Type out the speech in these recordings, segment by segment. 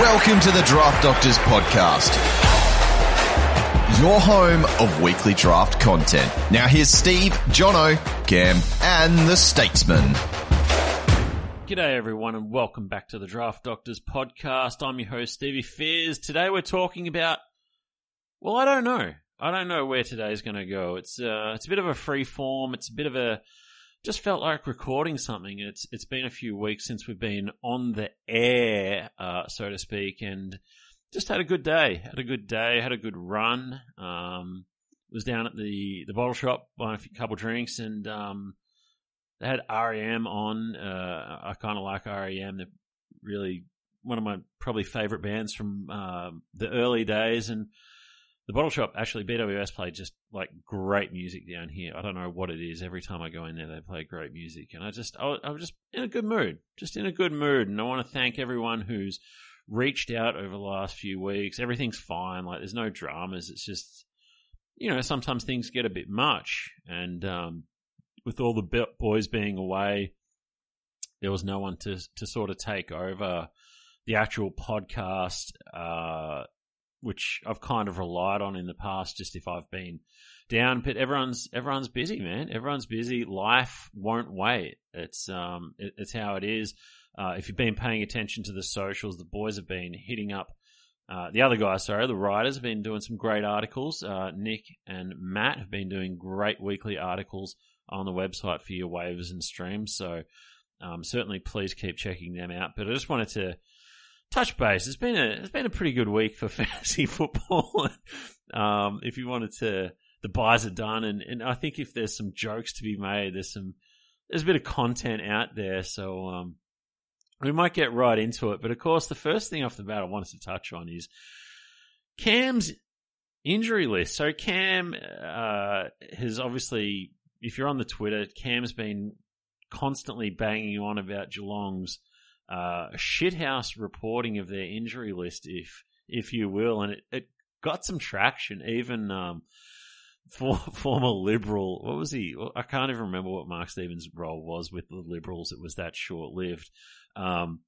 Welcome to the Draft Doctors Podcast, your home of weekly draft content. Now here's Steve, Jono, Cam, and the Statesman. G'day everyone and welcome back to the Draft Doctors podcast. I'm your host Stevie Fears. Today we're talking about well, I don't know. I don't know where today's going to go. It's uh it's a bit of a free form. It's a bit of a just felt like recording something. It's it's been a few weeks since we've been on the air, uh, so to speak, and just had a good day. Had a good day. Had a good run. Um, was down at the the bottle shop buying a couple drinks, and um, they had REM on. Uh, I kind of like REM. They're really one of my probably favorite bands from uh, the early days, and the bottle shop actually BWS played just like great music down here. I don't know what it is. Every time I go in there, they play great music, and I just I, I'm just in a good mood, just in a good mood. And I want to thank everyone who's reached out over the last few weeks. Everything's fine. Like there's no dramas. It's just you know sometimes things get a bit much, and um, with all the boys being away, there was no one to to sort of take over the actual podcast. Uh, which I've kind of relied on in the past, just if I've been down. But everyone's everyone's busy, man. Everyone's busy. Life won't wait. It's um, it, it's how it is. Uh, if you've been paying attention to the socials, the boys have been hitting up. Uh, the other guys, sorry, the writers have been doing some great articles. Uh, Nick and Matt have been doing great weekly articles on the website for your waivers and streams. So um, certainly, please keep checking them out. But I just wanted to touch base. It's been a it's been a pretty good week for fantasy football. um, if you wanted to, the buys are done, and, and I think if there's some jokes to be made, there's some there's a bit of content out there, so um, we might get right into it. But of course, the first thing off the bat I wanted to touch on is Cam's injury list. So Cam uh, has obviously, if you're on the Twitter, Cam's been constantly banging on about Geelong's uh, shithouse reporting of their injury list, if if you will, and it, it got some traction. Even um, for, former Liberal, what was he? I can't even remember what Mark Stevens' role was with the Liberals. It was that short lived. Um,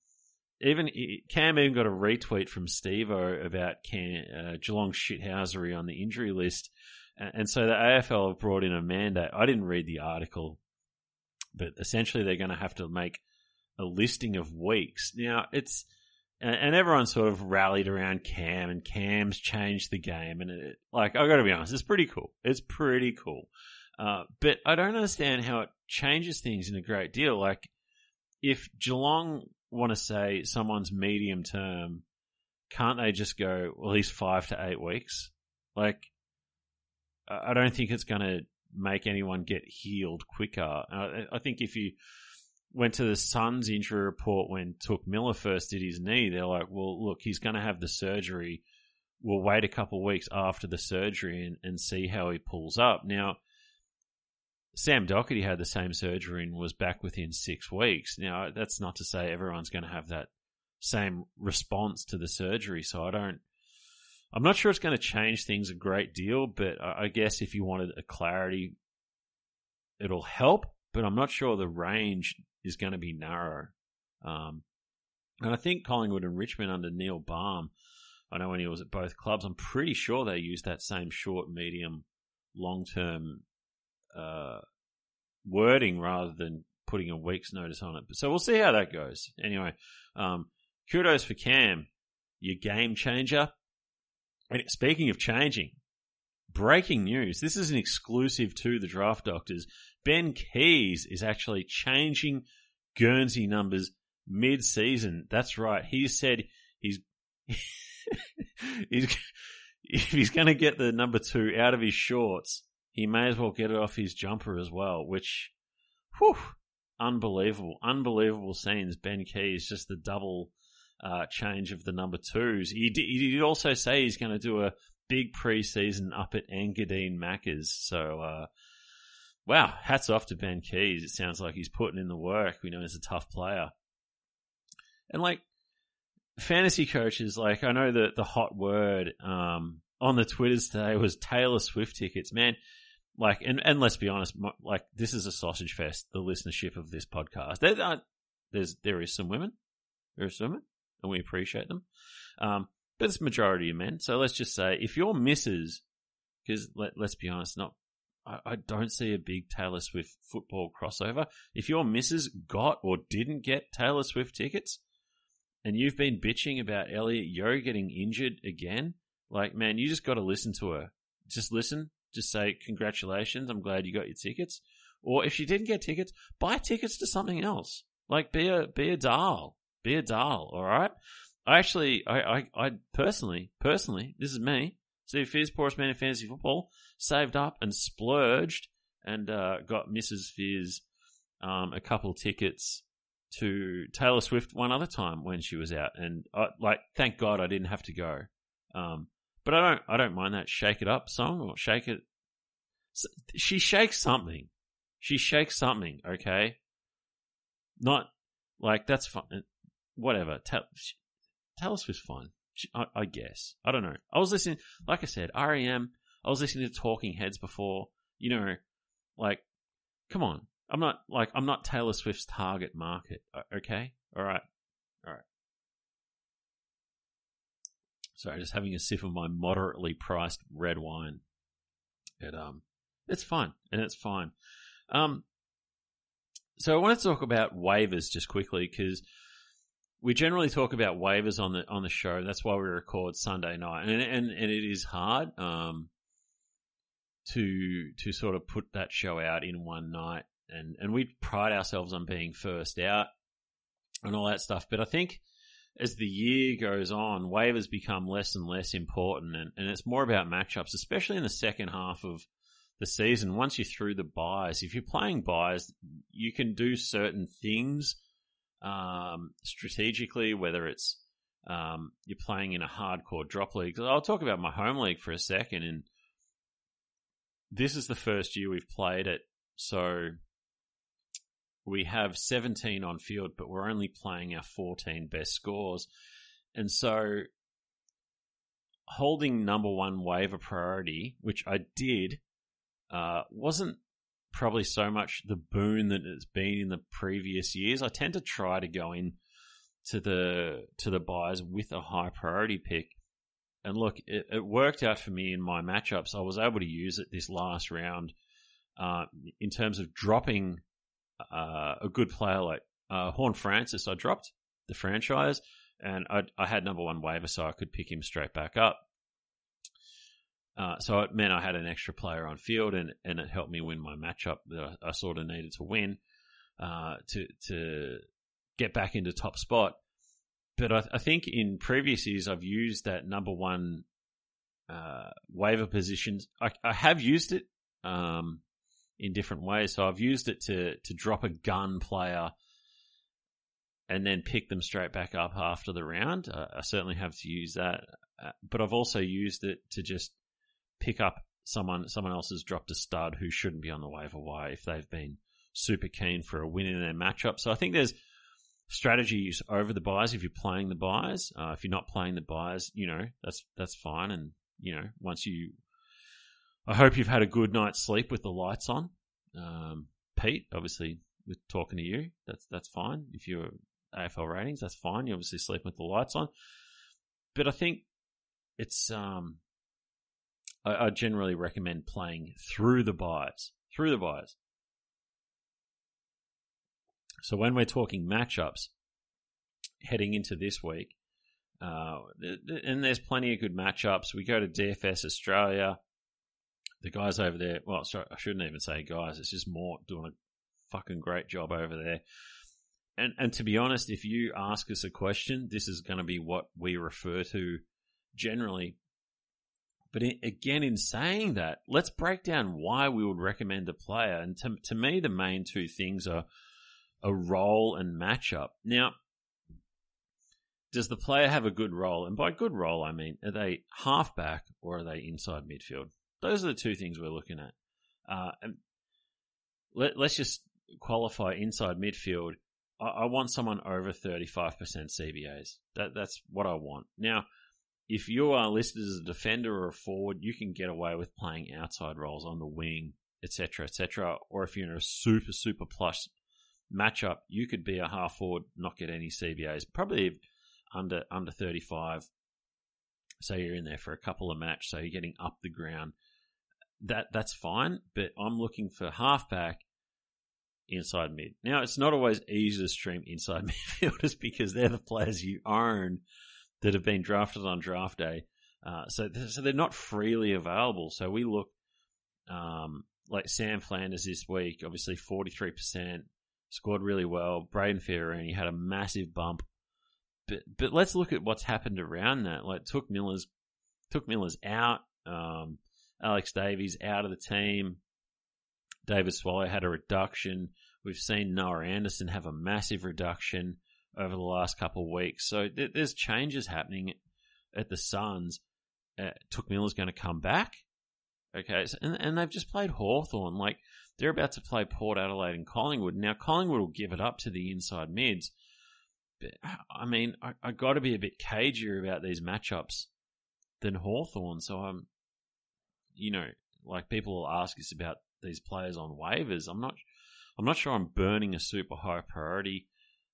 even Cam even got a retweet from Stevo about Cam, uh, Geelong shithousery on the injury list, and, and so the AFL have brought in a mandate. I didn't read the article, but essentially they're going to have to make a listing of weeks. Now it's and everyone sort of rallied around Cam, and Cam's changed the game. And it, like, I got to be honest, it's pretty cool. It's pretty cool. Uh, but I don't understand how it changes things in a great deal. Like, if Geelong want to say someone's medium term, can't they just go, well, least five to eight weeks? Like, I don't think it's going to make anyone get healed quicker. I think if you went to the Suns injury report when Touk Miller first did his knee. They're like, well, look, he's going to have the surgery. We'll wait a couple weeks after the surgery and, and see how he pulls up. Now, Sam Docherty had the same surgery and was back within six weeks. Now, that's not to say everyone's going to have that same response to the surgery. So I don't. I'm not sure it's going to change things a great deal, but I guess if you wanted a clarity, it'll help. But I'm not sure the range is going to be narrow. Um, and I think Collingwood and Richmond under Neil Balme, I know when he was at both clubs, I'm pretty sure they used that same short, medium, long term uh, wording rather than putting a week's notice on it. So we'll see how that goes. Anyway, um, kudos for Cam, your game changer. And speaking of changing, breaking news. This is an exclusive to the draft doctors. Ben Keays is actually changing Guernsey numbers mid season. That's right. He said he's he's if he's going to get the number two out of his shorts, he may as well get it off his jumper as well. Which, whew, unbelievable, unbelievable scenes. Ben Keays just the double uh, change of the number twos. He did, he did also say he's going to do a big preseason up at Engadine Maccas. So uh, wow, hats off to Ben Keays. It sounds like he's putting in the work. We know he's a tough player. And like fantasy coaches, like I know that the hot word um, on the Twitters today was Taylor Swift tickets. Man, like, and, and let's be honest, like this is a sausage fest. The listenership of this podcast, there, are, there's there is some women, there are some women. and we appreciate them. Um, but it's majority of men. So let's just say if your misses, because let, let's be honest, not I, I don't see a big Taylor Swift football crossover. If your missus got or didn't get Taylor Swift tickets, and you've been bitching about Elliot Yeo getting injured again, like man, you just got to listen to her. Just listen. Just say congratulations. I'm glad you got your tickets. Or if she didn't get tickets, buy tickets to something else. Like be a be a doll. Be a doll. All right. I actually, I, I, I personally, personally, this is me. Steve Fears, poorest man in fantasy football, saved up and splurged and uh, got Mrs. Fears um, a couple tickets to Taylor Swift one other time when she was out, and I, like, thank God I didn't have to go. Um, but I don't, I don't mind that "Shake It Up" song or "Shake It." She shakes something. She shakes something. Okay, not like that's fine. Whatever. Taylor Swift's fine. I, I, guess. I don't know. I was listening, like I said, REM. I was listening to Talking Heads before. You know, like, come on. I'm not like I'm not Taylor Swift's target market. Okay, all right, all right. Sorry, just having a sip of my moderately priced red wine. It um, it's fine and it's fine. Um, so I want to talk about waivers just quickly because we generally talk about waivers on the on the show. That's why we record Sunday night, and and, and it is hard um, to to sort of put that show out in one night, and and we pride ourselves on being first out and all that stuff. But I think as the year goes on, waivers become less and less important, and, and it's more about matchups, especially in the second half of the season. Once you're through the buys, if you're playing buys, you can do certain things um, strategically, whether it's um, you're playing in a hardcore drop league. I'll talk about my home league for a second, and this is the first year we've played it, so we have 17 on field, but we're only playing our 14 best scores, and so holding number one waiver priority, which I did, uh, wasn't probably so much the boon that it's been in the previous years. I tend to try to go in to the to the buys with a high priority pick. And look, it, it worked out for me in my matchups. I was able to use it this last round uh, in terms of dropping uh, a good player like uh, Horne-Francis. I dropped the franchise, and I, I had number one waiver, so I could pick him straight back up. Uh, so it meant I had an extra player on field, and, and it helped me win my matchup that I, I sort of needed to win uh, to to get back into top spot. But I, I, think in previous years I've used that number one uh, waiver position. I, I, have used it um, in different ways. So I've used it to to drop a gun player and then pick them straight back up after the round. I certainly have to use that, uh, but I've also used it to just pick up someone someone else has dropped a stud who shouldn't be on the waiver wire if they've been super keen for a win in their matchup. So I think there's strategies over the buys if you're playing the buys. Uh, if you're not playing the buys, you know that's that's fine. And you know once you, I hope you've had a good night's sleep with the lights on. Um, Pete, obviously, with talking to you, that's that's fine. If you're AFL ratings, that's fine. You obviously sleep with the lights on. But I think it's um, I, I generally recommend playing through the buys. Through the buys. So when we're talking matchups heading into this week, uh, and there's plenty of good matchups. We go to DFS Australia. The guys over there, well, sorry, I shouldn't even say guys. It's just more doing a fucking great job over there. And and to be honest, if you ask us a question, this is going to be what we refer to generally but in, again, in saying that, let's break down why we would recommend a player. And to, to me, the main two things are a role and matchup. Now, does the player have a good role? And by good role, I mean, are they halfback or are they inside midfield? Those are the two things we're looking at. Uh, let, us just qualify inside midfield. I, I want someone over 35% CBAs. That, that's what I want. Now, if you are uh, listed as a defender or a forward, you can get away with playing outside roles on the wing, etc., etc. Or if you're in a super, super plush matchup, you could be a half forward, not get any CBAs. Probably under under 35. So you're in there for a couple of match, so you're getting up the ground. That that's fine, but I'm looking for halfback inside mid. Now it's not always easy to stream inside midfielders because they're the players you own that have been drafted on draft day. Uh, so so they're not freely available. So we look um, like Sam Flanders this week, obviously 43%, scored really well. Brayden Fiorini had a massive bump. But but let's look at what's happened around that. Like Touk Miller's Touk Miller's out. Um, Alex Davies out of the team. David Swallow had a reduction. We've seen Noah Anderson have a massive reduction over the last couple of weeks. So th- there's changes happening at the Suns. Uh, Touk Miller's going to come back. Okay, so, and, and they've just played Hawthorn. Like, they're about to play Port Adelaide and Collingwood. Now, Collingwood will give it up to the inside mids. But, I mean, I, I got to be a bit cagier about these matchups than Hawthorn. So I'm, you know, like people will ask us about these players on waivers. I'm not, I'm not sure I'm burning a super high priority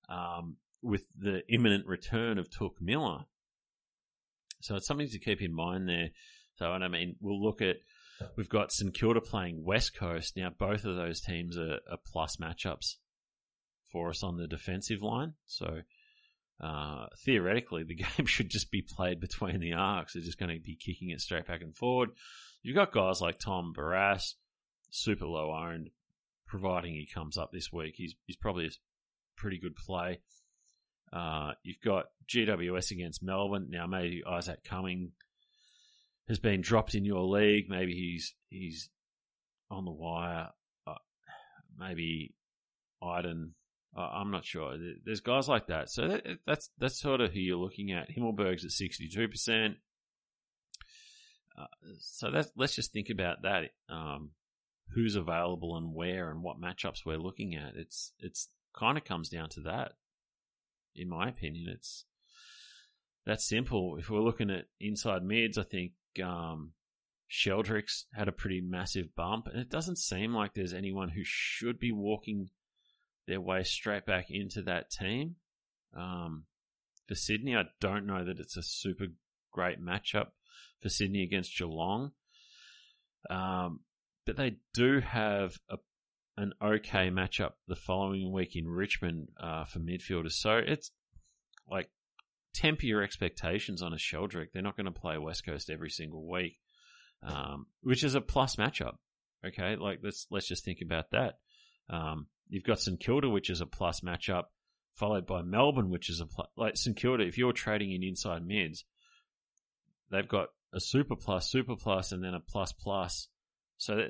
um, with the imminent return of Touk Miller. So it's something to keep in mind there. So, and I mean, we'll look at We've got St Kilda playing West Coast. Now, both of those teams are, are plus matchups for us on the defensive line. So, uh, theoretically, the game should just be played between the arcs. They're just going to be kicking it straight back and forward. You've got guys like Tom Barrass, super low owned, providing he comes up this week. He's, he's probably a pretty good play. Uh, you've got GWS against Melbourne. Now, maybe Isaac Cumming has been dropped in your league. Maybe he's he's on the wire. Uh, maybe Iden. Uh, I'm not sure. There's guys like that. So that, that's that's sort of who you're looking at. Himmelberg's at 62 percent. Uh, so let's just think about that. Um, who's available and where and what matchups we're looking at. It's it's kind of comes down to that. In my opinion, it's that simple. If we're looking at inside mids, I think um, Sheldrick's had a pretty massive bump, and it doesn't seem like there's anyone who should be walking their way straight back into that team. Um, for Sydney, I don't know that it's a super great matchup for Sydney against Geelong. Um, but they do have a, an okay matchup the following week in Richmond uh, for midfielders. So it's like temper your expectations on a Sheldrick. They're not going to play West Coast every single week, um, which is a plus matchup. Okay, like let's let's just think about that. Um, you've got St Kilda, which is a plus matchup, followed by Melbourne, which is a plus. Like St Kilda, if you're trading in inside mids, they've got a super plus, super plus, and then a plus plus. So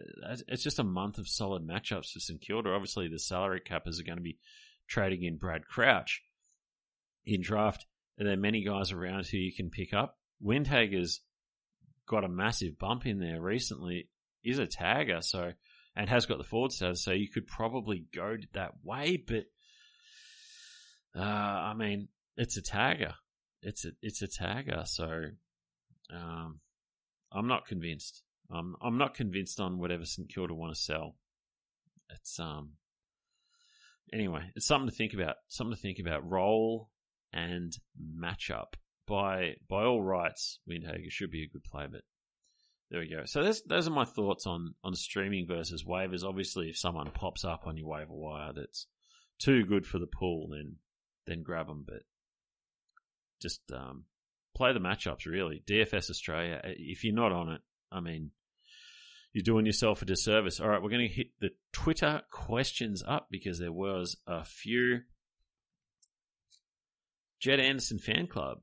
it's just a month of solid matchups for St Kilda. Obviously, the salary cappers are going to be trading in Brad Crouch in draft there are many guys around who you can pick up. Windhager's got a massive bump in there recently, is a tagger, so and has got the forward status, so you could probably go that way, but uh, I mean, it's a tagger. It's a it's a tagger, so um, I'm not convinced. I'm I'm not convinced on whatever St Kilda want to sell. It's um anyway, it's something to think about. Something to think about. Role and matchup. By by all rights, Windhager should be a good play, but there we go. So those are my thoughts on on streaming versus waivers. Obviously, if someone pops up on your waiver wire that's too good for the pool, then then grab them. But just um, play the matchups. Really, DFS Australia. If you're not on it, I mean, you're doing yourself a disservice. All right, we're going to hit the Twitter questions up because there was a few. Jed Anderson Fan Club.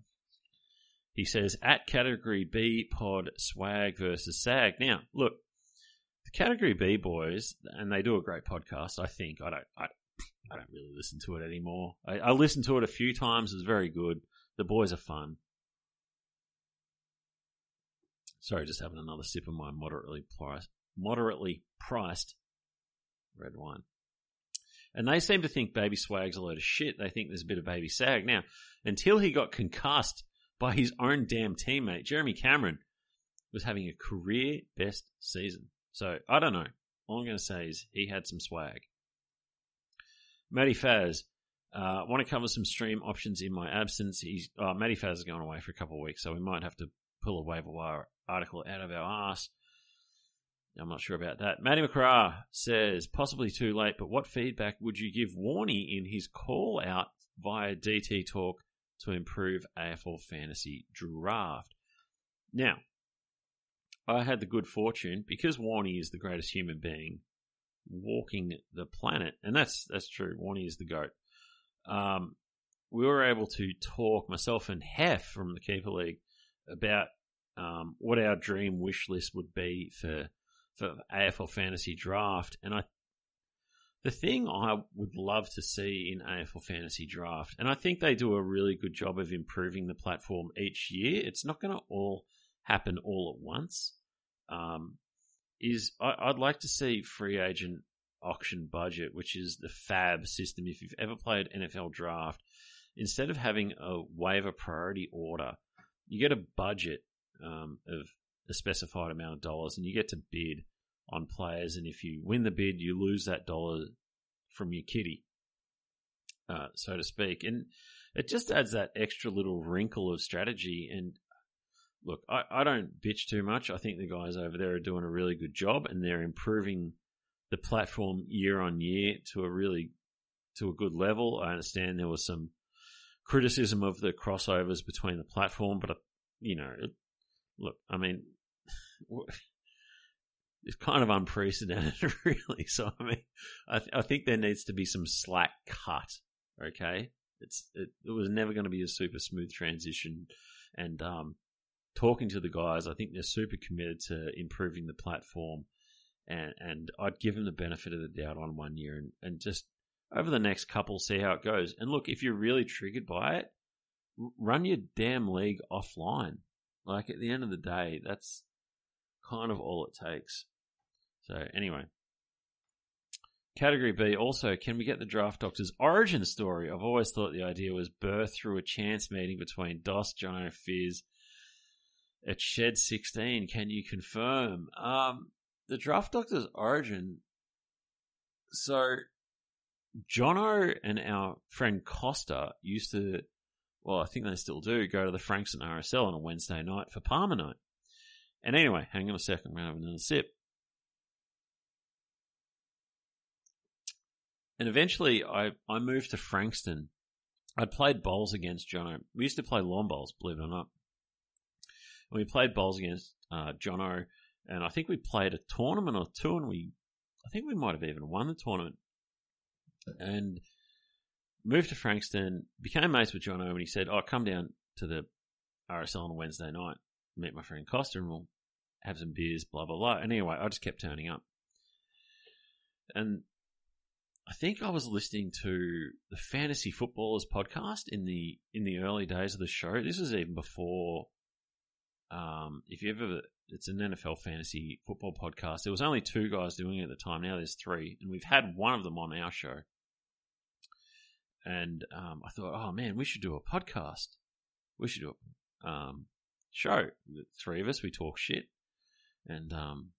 He says at category B pod swag versus sag. Now, look, the category B boys, and they do a great podcast. I think I don't, I, I don't really listen to it anymore. I, I listened to it a few times. It's very good. The boys are fun. Sorry, just having another sip of my moderately priced, moderately priced red wine. And they seem to think Baby Swag's a load of shit. They think there's a bit of Baby Sag. Now, until he got concussed by his own damn teammate, Jeremy Cameron was having a career best season. So, I don't know. All I'm going to say is he had some swag. Matty Faz, Uh, want to cover some stream options in my absence. He's oh, Matty Faz is going away for a couple of weeks, so we might have to pull a waiver wire article out of our ass. I'm not sure about that. Matty McCrae says possibly too late, but what feedback would you give Warney in his call out via DT Talk to improve AFL fantasy draft? Now, I had the good fortune because Warney is the greatest human being walking the planet, and that's that's true. Warney is the goat. Um, we were able to talk myself and Hef from the Keeper League about um, what our dream wish list would be for for AFL fantasy draft, and I the thing I would love to see in AFL fantasy draft, and I think they do a really good job of improving the platform each year. It's not going to all happen all at once. Um, is I, would like to see free agent auction budget, which is the FAB system. If you've ever played NFL draft, instead of having a waiver priority order, you get a budget um, of a specified amount of dollars, and you get to bid on players. And if you win the bid, you lose that dollar from your kitty, uh, so to speak. And it just adds that extra little wrinkle of strategy. And look, I, I don't bitch too much. I think the guys over there are doing a really good job, and they're improving the platform year on year to a really to a good level. I understand there was some criticism of the crossovers between the platform, but uh, you know, look, I mean, it's kind of unprecedented, really. So I mean, I, th- I think there needs to be some slack cut. Okay, it's it, it was never going to be a super smooth transition, and um, talking to the guys, I think they're super committed to improving the platform and and I'd give them the benefit of the doubt on one year and, and just over the next couple see how it goes. And look, if you're really triggered by it, run your damn league offline. Like at the end of the day, that's kind of all it takes. So anyway, category B also can we get the draft doctor's origin story? I've always thought the idea was birth through a chance meeting between Dos, Jono, Fizz at Shed 16. Can you confirm? Um, the Draft Doctor's origin. So, Jono and our friend Costa used to, well, I think they still do, go to the Frankston RSL on a Wednesday night for parma night. And anyway, hang on a second, I'm going to have another sip. And eventually, I, I moved to Frankston. I'd played bowls against Jono. We used to play lawn bowls, believe it or not. And we played bowls against uh, Jono and I think we played a tournament or two, and we, I think we might have even won the tournament, and moved to Frankston, became mates with Jono, and he said, "Oh, come down to the RSL on a Wednesday night, meet my friend Costa, and we'll have some beers, blah blah blah." And anyway, I just kept turning up, and I think I was listening to the Fantasy Footballers podcast in the in the early days of the show. This was even before. Um, if you ever it's an NFL fantasy football podcast. There was only two guys doing it at the time. Now there's three, and we've had one of them on our show. And um, I thought, oh man, we should do a podcast. We should do a um, show. The three of us, we talk shit, and um,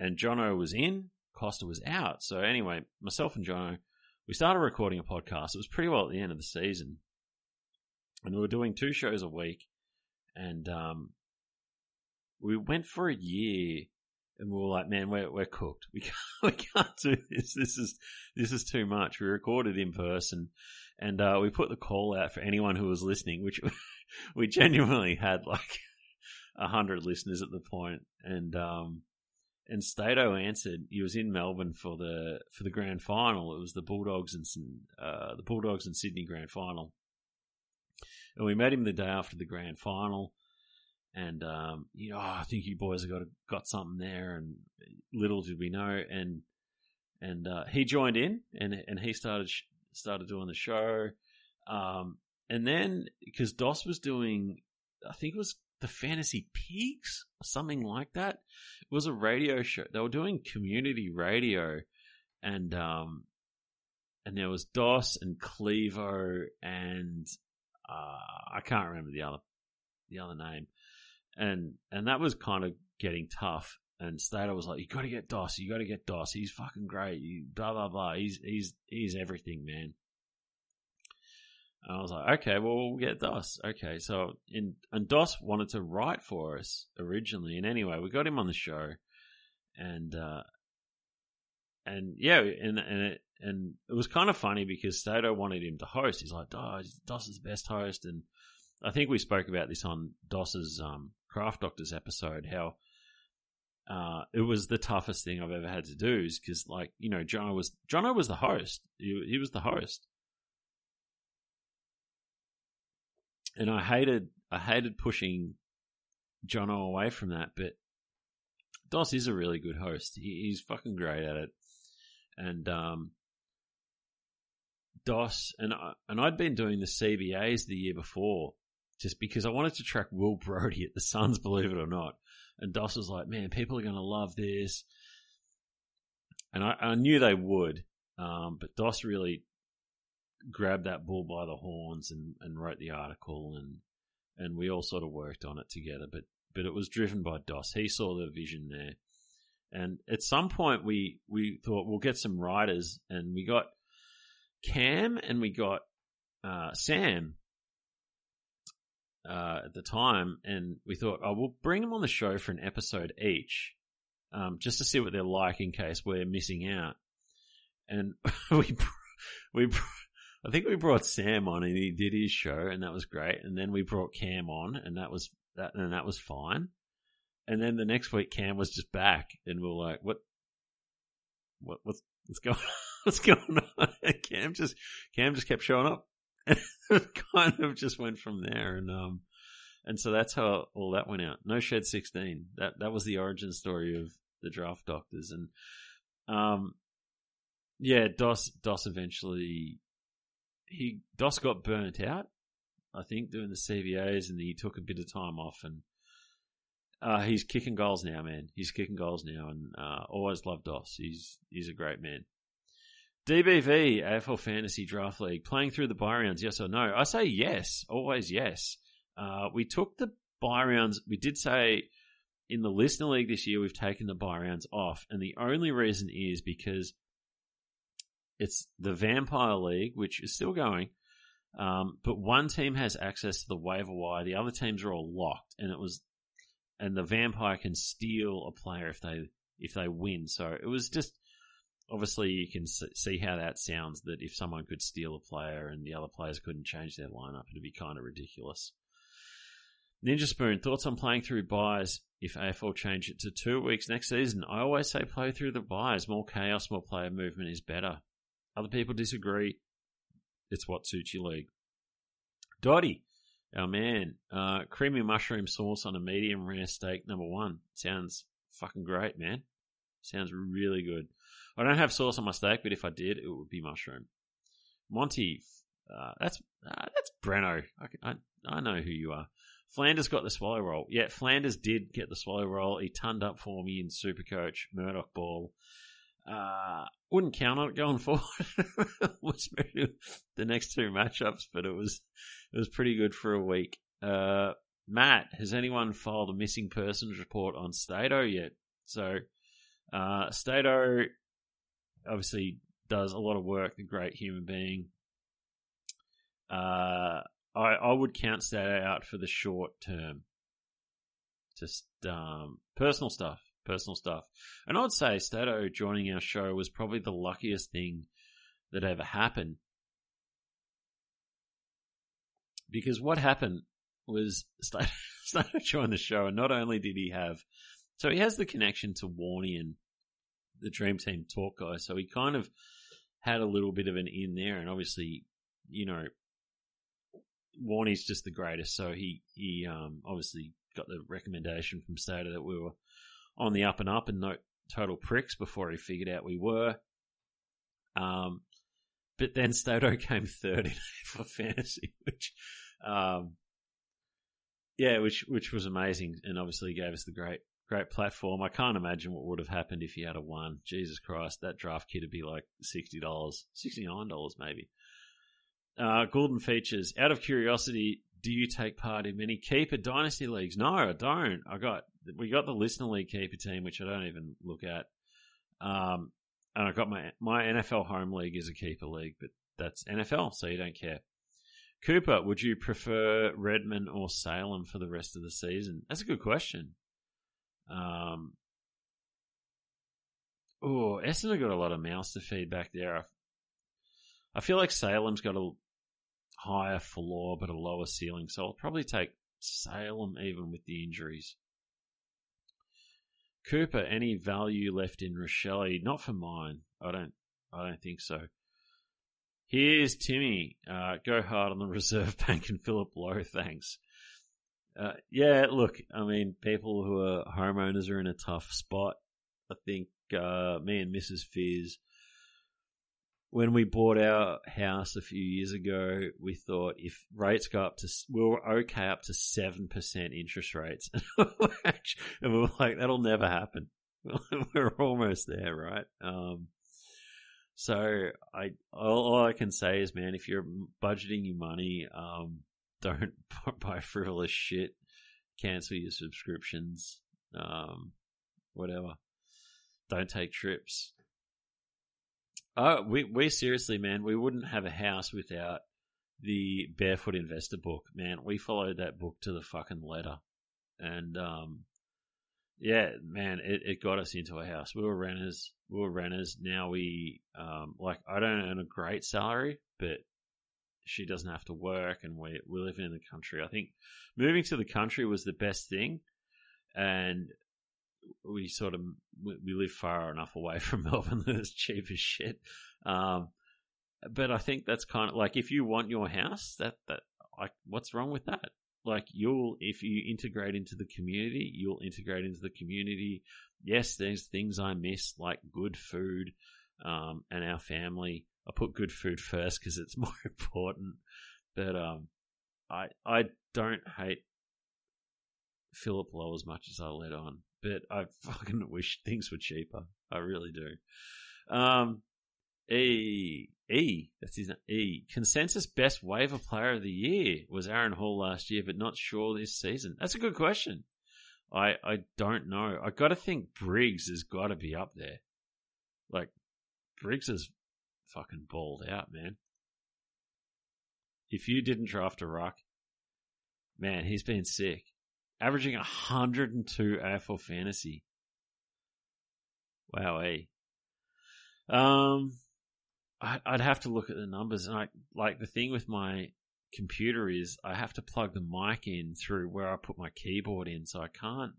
and Jono was in, Costa was out. So anyway, myself and Jono, we started recording a podcast. It was pretty well at the end of the season, and we were doing two shows a week. And um, we went for a year and we were like, man, we're, we're cooked. We can't, we can't do this. This is, this is too much. We recorded in person and, uh, we put the call out for anyone who was listening, which we genuinely had like a hundred listeners at the point. And, um, and Stato answered. He was in Melbourne for the for the grand final. It was the Bulldogs and uh, the Bulldogs and Sydney grand final, and we met him the day after the grand final and um, you know, oh, I think you boys have got got something there. And little did we know, and and uh, he joined in, and and he started started doing the show, um, and then because Dos was doing, I think it was the Fantasy or something like that. It was a radio show. They were doing community radio, and um, and there was Dos and Clevo and uh, I can't remember the other the other name and and that was kind of getting tough. And Stato was like, "You got to get Dos. You got to get Dos. He's fucking great. You blah blah blah. He's he's he's everything, man." And I was like, okay, well, we'll get Dos. Okay, so in and Dos wanted to write for us originally, and anyway, we got him on the show, and uh, and yeah, and and it and it was kind of funny because Stato wanted him to host. He's like, Dos is the best host, and I think we spoke about this on Dos's um, Craft Doctors episode. How uh, it was the toughest thing I've ever had to do, is because like you know, Jono was Jono was the host. He, he was the host, and I hated I hated pushing Jono away from that, but Dos is a really good host. He, he's fucking great at it, and um, Dos and I, and I'd been doing the CBAs the year before, just because I wanted to track Will Brodie at the Suns, believe it or not. And Dos was like, "Man, people are going to love this," and I, I knew they would. Um, but Dos really grabbed that bull by the horns and, and wrote the article and and we all sort of worked on it together but but it was driven by Dos he saw the vision there and at some point we we thought we'll get some writers and we got Cam and we got uh, Sam uh, at the time and we thought oh we'll bring them on the show for an episode each um, just to see what they're like in case we're missing out and we we I think we brought Sam on and he did his show and that was great. And then we brought Cam on and that was that and that was fine. And then the next week Cam was just back and we are like, what, what, what's, what's going on? What's going on? Cam just, Cam just kept showing up and kind of just went from there. And, um, and so that's how all that went out. No Shed 16. That, that was the origin story of the draft doctors. And, um, yeah, Dos, Dos eventually he Dos got burnt out, I think, doing the CBAs, and he took a bit of time off, and uh, he's kicking goals now, man. He's kicking goals now, and uh, always loved Dos. He's he's a great man. DBV AFL Fantasy Draft League playing through the buy rounds, yes or no? I say yes, always yes. Uh, we took the buy rounds. We did say in the listener league this year we've taken the buy rounds off, and the only reason is because it's the Vampire League, which is still going, um, but one team has access to the waiver wire. The other teams are all locked, and it was, and the Vampire can steal a player if they if they win. So it was just obviously you can see how that sounds. That if someone could steal a player and the other players couldn't change their lineup, it'd be kind of ridiculous. Ninja Spoon, thoughts on playing through buys if AFL change it to two weeks next season? I always say play through the buys. More chaos, more player movement is better. Other people disagree. It's what suits your league. Dotty, our man, uh, creamy mushroom sauce on a medium rare steak number one. Sounds fucking great, man. Sounds really good. I don't have sauce on my steak, but if I did, it would be mushroom. Monty, uh, that's uh, that's Breno. I, I, I know who you are. Flanders got the swallow role. Yeah, Flanders did get the swallow role. He turned up for me in Supercoach, Murdoch Ball. Uh, wouldn't count on it going forward. the next two matchups, but it was it was pretty good for a week. Uh, Matt, has anyone filed a missing persons report on Stato yet? So, uh, Stato obviously does a lot of work. A great human being. Uh, I I would count Stato out for the short term. Just um, personal stuff personal stuff. And I would say Stato joining our show was probably the luckiest thing that ever happened. Because what happened was Stato, Stato joined the show, and not only did he have, so he has the connection to Warnian the Dream Team talk guy, so he kind of had a little bit of an in there, and obviously, you know, Warney's just the greatest, so he he um, obviously got the recommendation from Stato that we were on the up and up and no total pricks before he figured out we were. Um, but then Stato came third in for fantasy, which, um, yeah, which which was amazing, and obviously gave us the great great platform. I can't imagine what would have happened if he had a one. Jesus Christ, that draft kit would be like sixty dollars, sixty nine dollars maybe. Uh, Golden features. Out of curiosity, do you take part in many keeper dynasty leagues? No, I don't. I got we got the listener league keeper team, which I don't even look at. Um, and I got my my NFL home league is a keeper league, but that's NFL, so you don't care. Cooper, would you prefer Redman or Salem for the rest of the season? That's a good question. Um, oh, Essendon got a lot of mouths to feed back there. I, I feel like Salem's got a higher floor but a lower ceiling, so I'll probably take Salem even with the injuries. Cooper, any value left in Rachele? Not for mine. I don't. I don't think so. Here's Timmy. Uh, go hard on the Reserve Bank and Philip Lowe. Thanks. Uh, yeah, look, I mean, people who are homeowners are in a tough spot. I think uh, me and Mrs. Fizz, when we bought our house a few years ago, we thought if rates go up to, we were okay up to 7% interest rates. and we were like, that'll never happen. we're almost there, right? Um, so I all, all, I can say is, man, if you're budgeting your money, um, don't buy frivolous shit. Cancel your subscriptions. Um, whatever. Don't take trips. Oh, we we seriously, man, we wouldn't have a house without the Barefoot Investor book, man. We followed that book to the fucking letter, and um, yeah, man, it, it got us into a house. We were renters. We were renters. Now we, um, like, I don't earn a great salary, but she doesn't have to work and we, we're living in the country. I think moving to the country was the best thing. And we sort of, we live far enough away from Melbourne that it's cheap as shit. Um, but I think that's kind of like if you want your house, that, that, like, what's wrong with that? like you'll if you integrate into the community you'll integrate into the community yes there's things i miss like good food um, and our family i put good food first because it's more important but um, i i don't hate philip lowe as much as i let on but i fucking wish things were cheaper i really do um E E that's his name. E consensus best waiver player of the year was Aaron Hall last year, but not sure this season. That's a good question. I I don't know. I got to think Briggs has got to be up there. Like Briggs is fucking balled out, man. If you didn't draft a ruck, man, he's been sick. Averaging 102 AFL fantasy. Wow, eh? Um, I'd have to look at the numbers, and I like the thing with my computer is I have to plug the mic in through where I put my keyboard in, so I can't.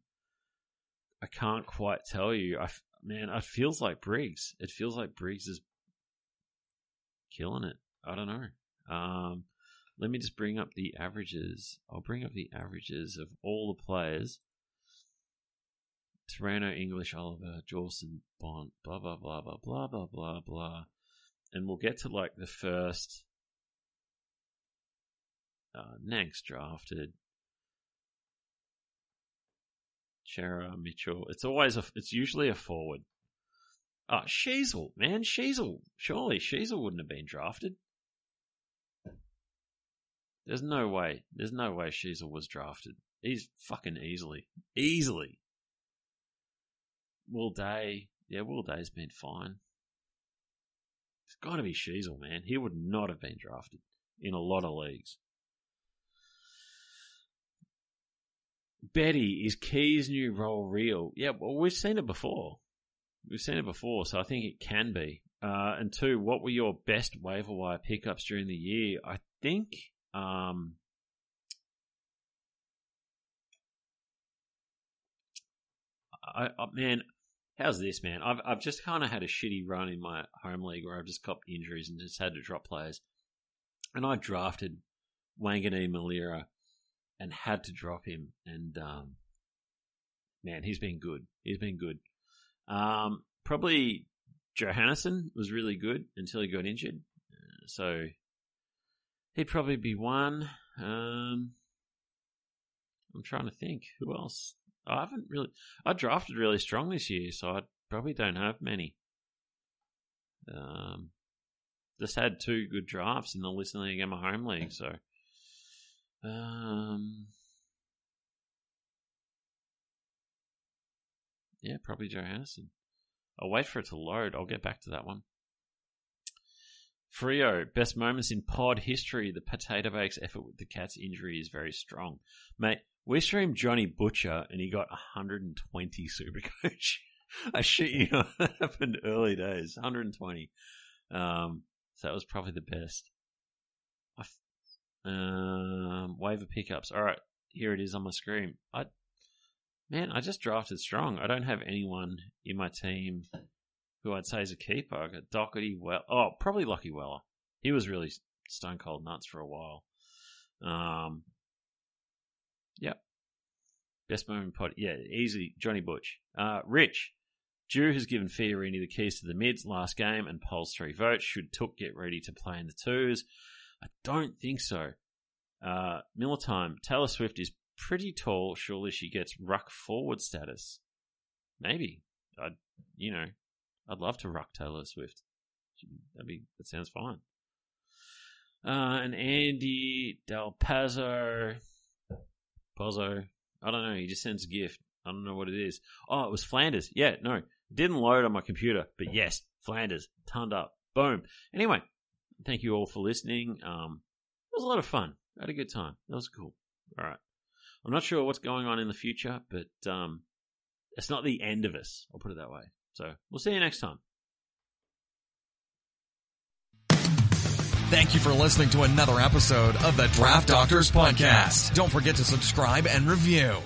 I can't quite tell you. I man, it feels like Briggs. It feels like Briggs is killing it. I don't know. Um, let me just bring up the averages. I'll bring up the averages of all the players. Toronto, English, Oliver, Dawson, Bont, blah blah blah blah blah blah blah blah and we'll get to like the first uh, next drafted. Cerra, Mitchell. It's always a. It's usually a forward. Oh, Sheezel, man, Sheezel. Surely Sheezel wouldn't have been drafted. There's no way. There's no way Sheezel was drafted. He's fucking easily, easily. Will Day, yeah, Will Day's been fine. It's got to be Sheezel, man. He would not have been drafted in a lot of leagues. Betty, is Keays' new role real? Yeah, well, we've seen it before. We've seen it before, so I think it can be. Uh, and two, what were your best waiver wire pickups during the year? I think, um, I, I, man, how's this, man? I've I've just kind of had a shitty run in my home league where I've just copped injuries and just had to drop players, and I drafted Wanganeen-Milera and had to drop him, and um, man, he's been good. He's been good. Um, probably Johannisen was really good until he got injured, uh, so he'd probably be one. Um, I'm trying to think who else. I haven't really. I drafted really strong this year, so I probably don't have many. Um, just had two good drafts in the Listen League and my home league, so. Um, yeah, probably Johannisen. I'll wait for it to load. I'll get back to that one. Frio, best moments in pod history. The potato bakes effort with the cat's injury is very strong. Mate, we streamed Johnny Butcher and he got 120 super coach. I shit you not, that happened early days. 120. Um, so that was probably the best. Um, waiver pickups. All right, here it is on my screen. I, man, I just drafted strong. I don't have anyone in my team who I'd say is a keeper. I got Doherty, well, oh, probably Lachie Weller. He was really stone cold nuts for a while. Um, yep. Best moment pod. Yeah, easy. Johnny Butch. Uh, Rich. Dew has given Fiorini the keys to the mids last game and polls three votes. Should Touk get ready to play in the twos? I don't think so. Uh, Miller time. Taylor Swift is pretty tall. Surely she gets ruck forward status. Maybe. I, you know, I'd love to ruck Taylor Swift. That'd be that sounds fine. Uh, and Andy Del Pazzo, Pozzo. I don't know. He just sends a gift. I don't know what it is. Oh, it was Flanders. Yeah, no, didn't load on my computer, but yes, Flanders turned up. Boom. Anyway, thank you all for listening. Um, it was a lot of fun. I had a good time. That was cool. All right. I'm not sure what's going on in the future, but um, it's not the end of us. I'll put it that way. So we'll see you next time. Thank you for listening to another episode of the Draft Doctors Podcast. Don't forget to subscribe and review.